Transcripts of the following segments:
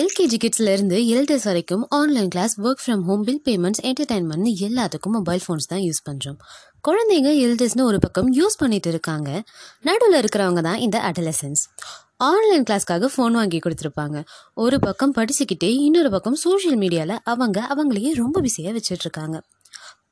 LKG கிட்ஸ்லேருந்து elders வரைக்கும் online class work from home bill payments entertainment எல்லாத்துக்கும் mobile phones தான் யூஸ் பண்ணுறோம் குழந்தைங்க எல்டர்ஸ்னு ஒரு பக்கம் யூஸ் பண்ணிட்டு இருக்காங்க. நடுவில் இருக்கிறவங்க தான் இந்த அடலசன்ஸ் ஆன்லைன் கிளாஸ்க்காக ஃபோன் வாங்கி கொடுத்துருப்பாங்க. ஒரு பக்கம் படிச்சுக்கிட்டே இன்னொரு பக்கம் சோஷியல் மீடியாவில் அவங்க அவங்களையே ரொம்ப பிஸியாக வச்சுட்ருக்காங்க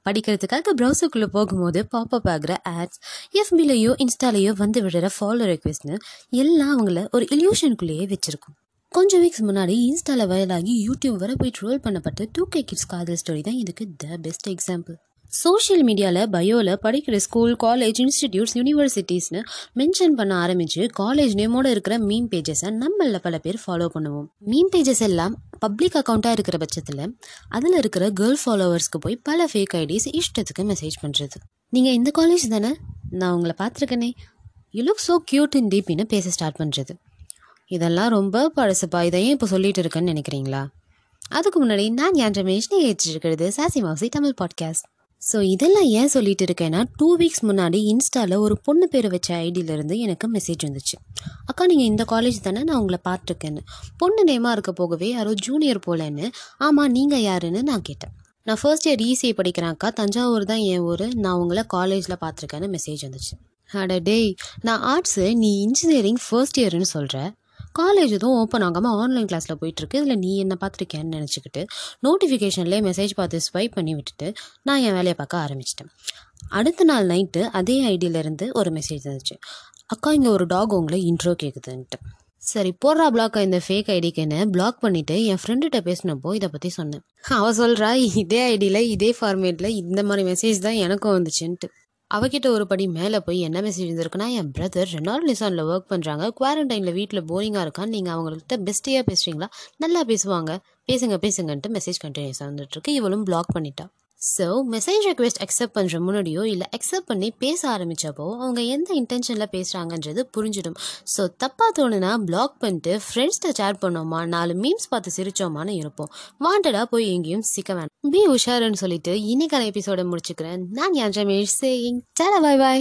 படிக்கிறதுக்காக ப்ரௌசருக்குள்ளே போகும்போது பாப்பப் ஆகிற ஆட்ஸ் எஃபிலையோ இன்ஸ்டாலேயோ வந்து விடுற ஃபாலோ ரெக்வெஸ்ட்னு எல்லாம் அவங்கள ஒரு இல்யூஷனுக்குள்ளேயே வச்சுருக்கும். கொஞ்சம் வீக்ஸ் முன்னாடி இன்ஸ்டாவில் வைரலாகி யூடியூப் வரை போய் ட்ரோல் பண்ணப்பட்ட டூ கே கிட்ஸ் காதல் ஸ்டோரி தான் இதுக்கு த பெஸ்ட் எக்ஸாம்பிள் சோஷியல் மீடியாவில் பயோவில் படிக்கிற ஸ்கூல் காலேஜ் இன்ஸ்டிடியூட்ஸ் யூனிவர்சிட்டிஸ்னு மென்ஷன் பண்ண ஆரம்பித்து காலேஜ் நேமோட இருக்கிற மீம் பேஜஸை நம்மளில் பல பேர் ஃபாலோ பண்ணுவோம். மீம் பேஜஸ் எல்லாம் பப்ளிக் அக்கௌண்ட்டாக இருக்கிற பட்சத்தில் அதில் இருக்கிற கேர்ள் ஃபாலோவர்ஸ்க்கு போய் பல ஃபேக் ஐடிஸ் இஷ்டத்துக்கு மெசேஜ் பண்ணுறது நீங்கள் இந்த காலேஜ் தானே? நான் உங்களை பார்த்துருக்கேனே. You look so cute in டீப்பின்னு பேச ஸ்டார்ட் பண்ணுறது இதெல்லாம் ரொம்ப பழசுப்பா. இதையும் இப்போ சொல்லிட்டு இருக்கேன்னு நினைக்கிறீங்களா? அதுக்கு முன்னாடி நான் என் ரமேஷ் நீ ஏற்றிருக்கிறது சாசி மாசி தமிழ் பாட்காஸ்ட் ஸோ இதெல்லாம் ஏன் சொல்லிட்டு இருக்கேன்னா டூ வீக்ஸ் முன்னாடி இன்ஸ்டாவில் ஒரு பொண்ணு பேர் வச்ச ஐடியிலேருந்து எனக்கு மெசேஜ் வந்துச்சு. அக்கா நீங்கள் இந்த காலேஜ் தானே? நான் உங்களை பார்த்துருக்கேன்னு. பொண்ணு நேமாக இருக்க போகவே யாரோ ஜூனியர் போலன்னு. ஆமாம் நீங்கள் யாருன்னு நான் கேட்டேன். நான் ஃபர்ஸ்ட் இயர் இசிஐ படிக்கிறேன் அக்கா. தஞ்சாவூர் தான் என் ஊர். நான் உங்களை காலேஜில் பார்த்துருக்கேன்னு மெசேஜ் வந்துச்சு. அட டேய் நான் ஆர்ட்ஸு நீ இன்ஜினியரிங் ஃபர்ஸ்ட் இயர்னு சொல்கிற காலேஜ் எதுவும் ஓப்பன் ஆகாமல் ஆன்லைன் கிளாஸில் போயிட்டுருக்கு. இதில் நீ என்ன பார்த்துருக்கேன்னு நினச்சிக்கிட்டு நோட்டிஃபிகேஷன்லேயே மெசேஜ் பார்த்து ஸ்வைப் பண்ணி விட்டுட்டு நான் என் வேலையை பார்க்க ஆரம்பிச்சிட்டேன். அடுத்த நாள் நைட்டு அதே ஐடியிலேருந்து ஒரு மெசேஜ் வந்துச்சு. அக்கா இங்கே ஒரு டாக் உங்களை இன்ட்ரோ கேட்குதுன்ட்டு சரி போடுறா பிளாக்கா இந்த ஃபேக் ஐடிக்குன்னு பிளாக் பண்ணிவிட்டு என் ஃப்ரெண்டுகிட்ட பேசினப்போ இதை பற்றி சொன்னேன். அவள் சொல்கிறா இதே ஐடியில் இதே ஃபார்மேட்டில் இந்த மாதிரி மெசேஜ் தான் எனக்கும் வந்துச்சுன்ட்டு. அவகிட்ட ஒரு படி மேலே போய் என்ன மெசேஜ் இருந்திருக்குன்னா என் பிரதர் ரெனால்ட் நிசானில் ஒர்க் பண்ணுறாங்க குவாரண்டைனில் வீட்டில் போரிங்காக இருக்கான்னு நீங்கள் அவங்கள்ட்ட பெஸ்ட்டியாக பேசுகிறீங்களா நல்லா பேசுவாங்க. பேசுங்க பேசுங்கன்ட்டு மெசேஜ் கண்டினியூஸாக வந்துட்டுருக்கு இவளும் பிளாக் பண்ணிட்டா. ஸோ மெசேஜ் ரெக்வெஸ்ட் அக்செப்ட் பண்ணுற முன்னாடியோ இல்லை அக்செப்ட் பண்ணி பேச ஆரம்பித்தப்போ அவங்க எந்த இன்டென்ஷனில் பேசுகிறாங்கன்றது புரிஞ்சிடும். ஸோ தப்பாக தோணுனா பிளாக் பண்ணிட்டு ஃப்ரெண்ட்ஸ்கிட்ட சேட் பண்ணோமா நாலு மீம்ஸ் பார்த்து சிரிச்சோமான்னு இருப்போம். வாண்டடாக போய் எங்கேயும் சிக்க வேணாம். பி உஷாருன்னு சொல்லிட்டு இன்னைக்கான எபிசோட முடிச்சுக்கிறேன். நான் என் ரமேஷ் சேயிங் பாய் பாய்